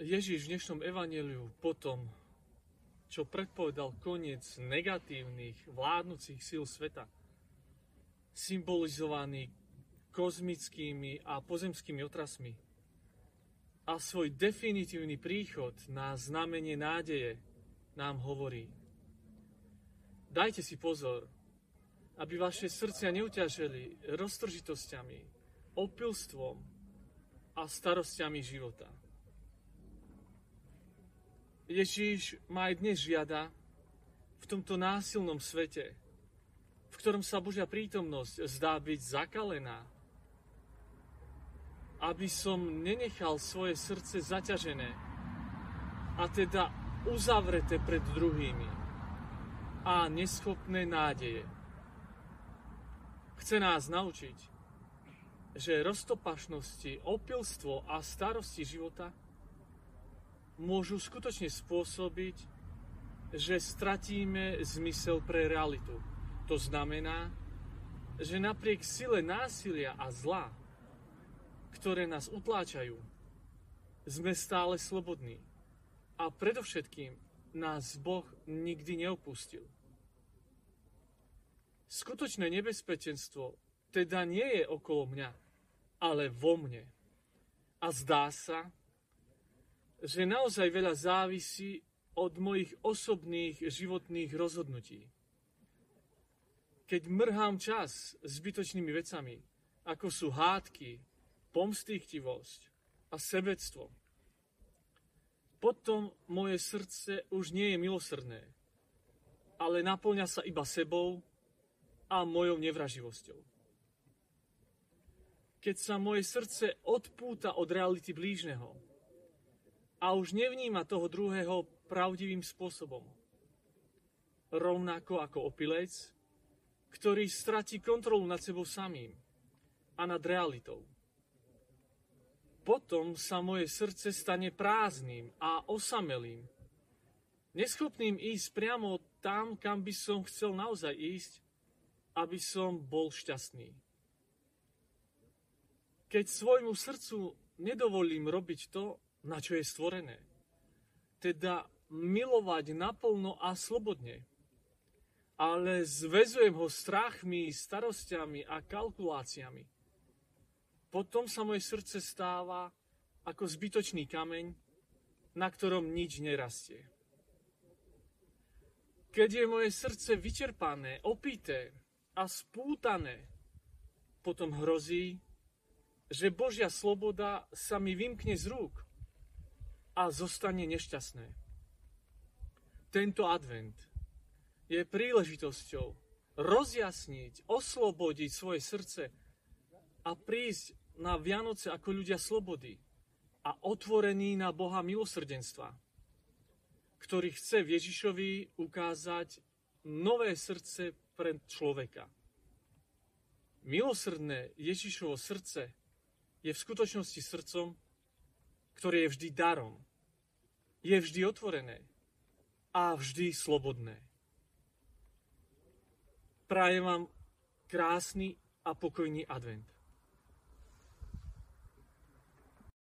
Ježiš v dnešnom evaneliu potom, čo predpovedal koniec negatívnych vládnúcich síl sveta, symbolizovaný kozmickými a pozemskými otrasmi, a svoj definitívny príchod na znamenie nádeje nám hovorí. Dajte si pozor, aby vaše srdcia neuťažili roztržitosťami, opilstvom a starostiami života. Ježíš ma aj dnes žiada v tomto násilnom svete, v ktorom sa Božia prítomnosť zdá byť zakalená, aby som nenechal svoje srdce zaťažené a teda uzavreté pred druhými a neschopné nádeje. Chce nás naučiť, že roztopašnosti, opilstvo a starosti života môžu skutočne spôsobiť, že stratíme zmysel pre realitu. To znamená, že napriek sile násilia a zla, ktoré nás utláčajú, sme stále slobodní. A predovšetkým nás Boh nikdy neopustil. Skutočné nebezpečenstvo teda nie je okolo mňa, ale vo mne. A zdá sa, že naozaj veľa závisí od mojich osobných životných rozhodnutí. Keď mrhám čas zbytočnými vecami, ako sú hádky, pomstýchtivosť a sebectvo, potom moje srdce už nie je milosrdné, ale naplňa sa iba sebou a mojou nevraživosťou. Keď sa moje srdce odpúta od reality blížneho a už nevníma toho druhého pravdivým spôsobom, rovnako ako opilec, ktorý stratí kontrolu nad sebou samým a nad realitou potom sa moje srdce stane prázdnym a osamelým. Neschopným ísť priamo tam, kam by som chcel naozaj ísť, aby som bol šťastný. Keď svojmu srdcu nedovolím robiť to, na čo je stvorené, teda milovať naplno a slobodne, ale zvezujem ho strachmi, starostiami a kalkuláciami, potom sa moje srdce stáva ako zbytočný kameň, na ktorom nič nerastie. Keď je moje srdce vyčerpané, opité a spútané, potom hrozí, že Božia sloboda sa mi vymkne z rúk a zostane nešťastné. Tento advent je príležitosťou rozjasniť, oslobodiť svoje srdce a prísť na Vianoce ako ľudia slobody a otvorení na Boha milosrdenstva, ktorý chce Ježišovi ukázať nové srdce pre človeka. Milosrdné Ježišovo srdce je v skutočnosti srdcom, ktoré je vždy darom, je vždy otvorené a vždy slobodné. Prajem vám krásny a pokojný advent.